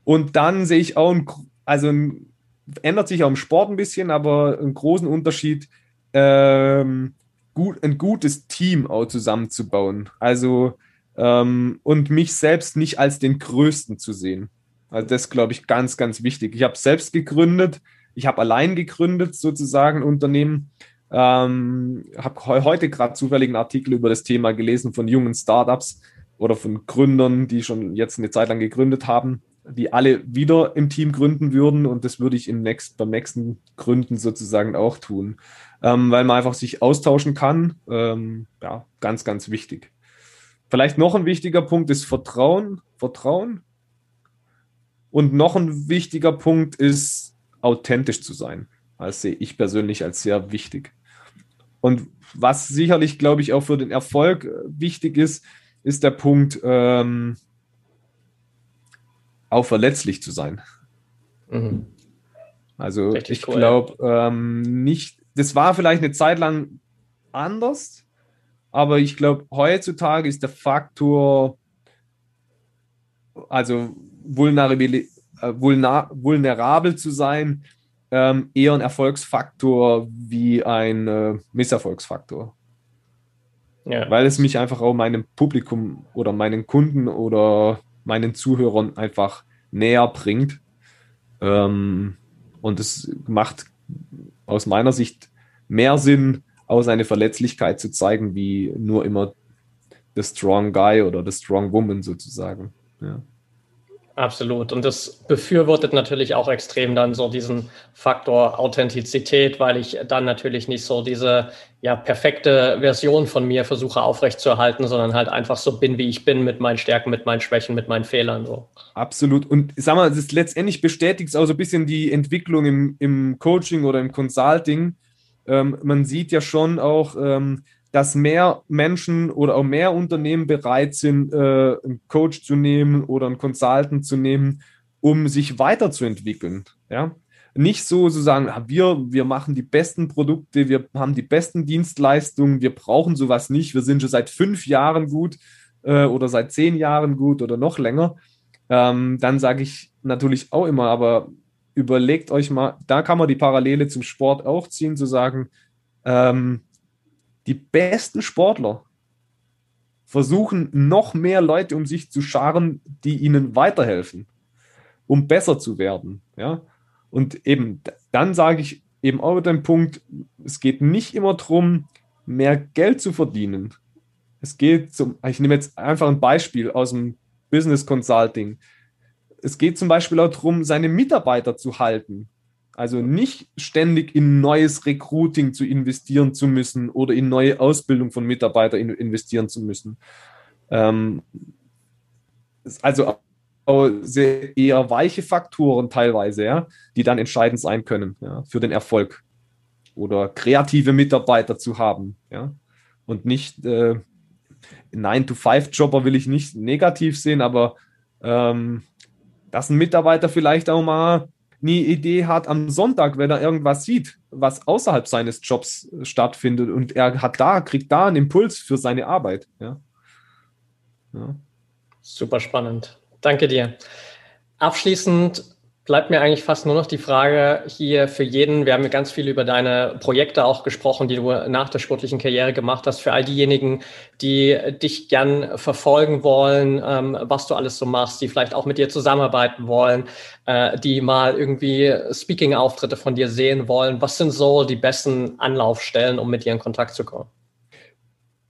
S1: Und dann sehe ich auch, ein, also ein, ändert sich auch im Sport ein bisschen, aber einen großen Unterschied, ähm, gut, ein gutes Team auch zusammenzubauen. Also ähm, und mich selbst nicht als den Größten zu sehen. Also das glaube ich ganz, ganz wichtig. Ich habe selbst gegründet, ich habe allein gegründet sozusagen ein Unternehmen. Ähm, habe heute gerade zufällig einen Artikel über das Thema gelesen von jungen Startups oder von Gründern, die schon jetzt eine Zeit lang gegründet haben, die alle wieder im Team gründen würden und das würde ich im nächsten, beim nächsten Gründen sozusagen auch tun, ähm, weil man einfach sich austauschen kann. Ähm, ja, ganz, ganz wichtig. Vielleicht noch ein wichtiger Punkt ist Vertrauen. Vertrauen. Und noch ein wichtiger Punkt ist, authentisch zu sein. Das sehe ich persönlich als sehr wichtig. Und was sicherlich, glaube ich, auch für den Erfolg äh, wichtig ist, ist der Punkt, ähm, auch verletzlich zu sein. Mhm. Also Richtig ich cool, glaube ähm, nicht, das war vielleicht eine Zeit lang anders, aber ich glaube, heutzutage ist der Faktor, also vulnerabel, äh, vulner, vulnerabel zu sein, ähm, eher ein Erfolgsfaktor wie ein äh, Misserfolgsfaktor. Ja. Weil es mich einfach auch meinem Publikum oder meinen Kunden oder meinen Zuhörern einfach näher bringt. Ähm, und es macht aus meiner Sicht mehr Sinn, aus eine Verletzlichkeit zu zeigen, wie nur immer the strong guy oder the strong woman sozusagen. Ja.
S2: Absolut. Und das befürwortet natürlich auch extrem dann so diesen Faktor Authentizität, weil ich dann natürlich nicht so diese ja, perfekte Version von mir versuche aufrechtzuerhalten, sondern halt einfach so bin, wie ich bin, mit meinen Stärken, mit meinen Schwächen, mit meinen Fehlern. So.
S1: Absolut. Und sag mal, das letztendlich bestätigt es auch so ein bisschen die Entwicklung im, im Coaching oder im Consulting. Ähm, man sieht ja schon auch, ähm, dass mehr Menschen oder auch mehr Unternehmen bereit sind, äh, einen Coach zu nehmen oder einen Consultant zu nehmen, um sich weiterzuentwickeln. Ja? Nicht so zu sagen, wir, wir machen die besten Produkte, wir haben die besten Dienstleistungen, wir brauchen sowas nicht, wir sind schon seit fünf Jahren gut äh, oder seit zehn Jahren gut oder noch länger. Ähm, dann sage ich natürlich auch immer, aber überlegt euch mal, da kann man die Parallele zum Sport auch ziehen, zu sagen, ähm, die besten Sportler versuchen noch mehr Leute um sich zu scharen, die ihnen weiterhelfen, um besser zu werden. Ja? Und eben dann sage ich eben auch den Punkt, es geht nicht immer darum, mehr Geld zu verdienen. Es geht zum, ich nehme jetzt einfach ein Beispiel aus dem Business Consulting. Es geht zum Beispiel auch darum, seine Mitarbeiter zu halten. Also nicht ständig in neues Recruiting zu investieren zu müssen oder in neue Ausbildung von Mitarbeitern investieren zu müssen. Ähm, also sehr eher weiche Faktoren teilweise, ja, die dann entscheidend sein können ja, für den Erfolg oder kreative Mitarbeiter zu haben, ja, und nicht äh, 9-to-5-Jobber will ich nicht negativ sehen, aber ähm, dass ein Mitarbeiter vielleicht auch mal eine Idee hat am Sonntag, wenn er irgendwas sieht, was außerhalb seines Jobs stattfindet und er hat da, kriegt da einen Impuls für seine Arbeit. Ja.
S2: ja. Super spannend. Danke dir. Abschließend bleibt mir eigentlich fast nur noch die Frage hier für jeden. Wir haben ja ganz viel über deine Projekte auch gesprochen, die du nach der sportlichen Karriere gemacht hast. Für all diejenigen, die dich gern verfolgen wollen, ähm, was du alles so machst, die vielleicht auch mit dir zusammenarbeiten wollen, äh, die mal irgendwie Speaking-Auftritte von dir sehen wollen. Was sind so die besten Anlaufstellen, um mit dir in Kontakt zu kommen?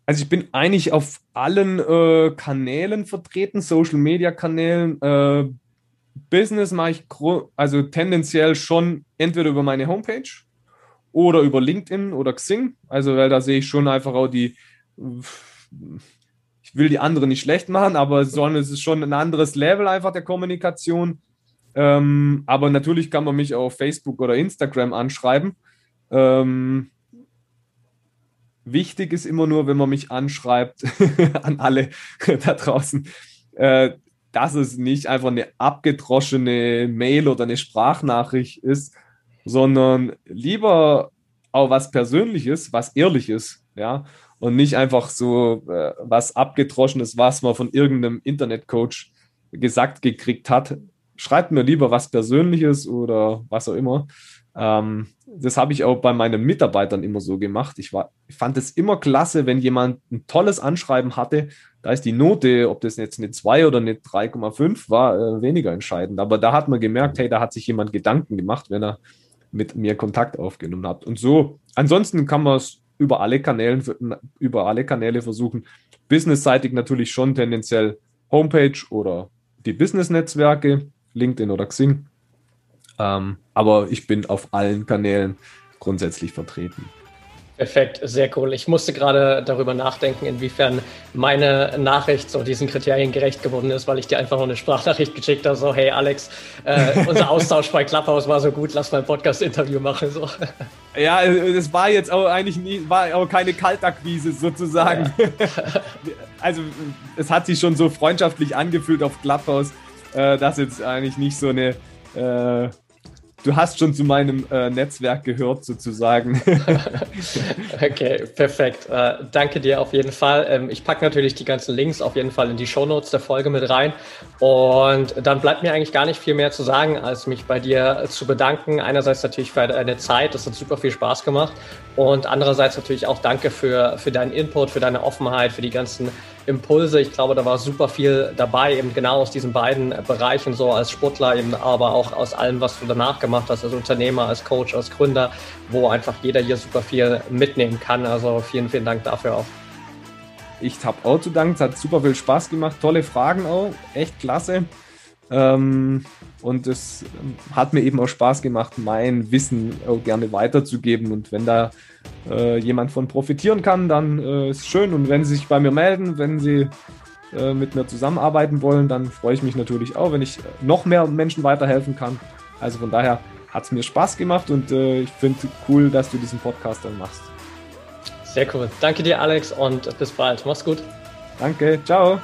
S1: Also ich bin eigentlich auf allen äh, Kanälen vertreten, Social-Media-Kanälen. Äh, Business mache ich also tendenziell schon entweder über meine Homepage oder über LinkedIn oder Xing. Also, weil da sehe ich schon einfach auch die, ich will die anderen nicht schlecht machen, aber sondern es ist schon ein anderes Level einfach der Kommunikation. Ähm, aber natürlich kann man mich auf Facebook oder Instagram anschreiben. Ähm, wichtig ist immer nur, wenn man mich anschreibt, an alle da draußen, äh, dass es nicht einfach eine abgedroschene Mail oder eine Sprachnachricht ist, sondern lieber auch was Persönliches, was Ehrliches, ja, und nicht einfach so äh, was abgedroschenes, was man von irgendeinem Internetcoach gesagt gekriegt hat. Schreibt mir lieber was Persönliches oder was auch immer. Ähm, das habe ich auch bei meinen Mitarbeitern immer so gemacht. Ich, war, ich fand es immer klasse, wenn jemand ein tolles Anschreiben hatte. Da ist die Note, ob das jetzt eine 2 oder eine 3,5 war, äh, weniger entscheidend. Aber da hat man gemerkt, hey, da hat sich jemand Gedanken gemacht, wenn er mit mir Kontakt aufgenommen hat. Und so, ansonsten kann man es über alle Kanäle, über alle Kanäle versuchen. Businessseitig natürlich schon tendenziell Homepage oder die Business-Netzwerke, LinkedIn oder Xing. Ähm, aber ich bin auf allen Kanälen grundsätzlich vertreten.
S2: Perfekt, sehr cool. Ich musste gerade darüber nachdenken, inwiefern meine Nachricht so diesen Kriterien gerecht geworden ist, weil ich dir einfach nur eine Sprachnachricht geschickt habe, so hey Alex, äh, unser Austausch bei Clubhouse war so gut, lass mal ein Podcast-Interview machen. So.
S1: Ja, es war jetzt auch eigentlich nie, war auch keine Kaltakquise sozusagen. Ja. also es hat sich schon so freundschaftlich angefühlt auf Clubhouse, äh, dass jetzt eigentlich nicht so eine äh, du hast schon zu meinem äh, Netzwerk gehört, sozusagen.
S2: okay, perfekt. Äh, danke dir auf jeden Fall. Ähm, ich packe natürlich die ganzen Links auf jeden Fall in die Shownotes der Folge mit rein. Und dann bleibt mir eigentlich gar nicht viel mehr zu sagen, als mich bei dir zu bedanken. Einerseits natürlich für deine Zeit, das hat super viel Spaß gemacht. Und andererseits natürlich auch danke für, für deinen Input, für deine Offenheit, für die ganzen Impulse. Ich glaube, da war super viel dabei, eben genau aus diesen beiden Bereichen, so als Sportler, eben aber auch aus allem, was du danach gemacht hast, als Unternehmer, als Coach, als Gründer, wo einfach jeder hier super viel mitnehmen kann. Also vielen, vielen Dank dafür auch.
S1: Ich habe auch zu danken, es hat super viel Spaß gemacht, tolle Fragen auch, echt klasse. Ähm, und es hat mir eben auch Spaß gemacht, mein Wissen auch gerne weiterzugeben. Und wenn da äh, jemand von profitieren kann, dann äh, ist es schön. Und wenn Sie sich bei mir melden, wenn Sie äh, mit mir zusammenarbeiten wollen, dann freue ich mich natürlich auch, wenn ich noch mehr Menschen weiterhelfen kann. Also von daher hat es mir Spaß gemacht und äh, ich finde cool, dass du diesen Podcast dann machst.
S2: Sehr cool. Danke dir, Alex, und bis bald. Mach's gut.
S1: Danke. Ciao.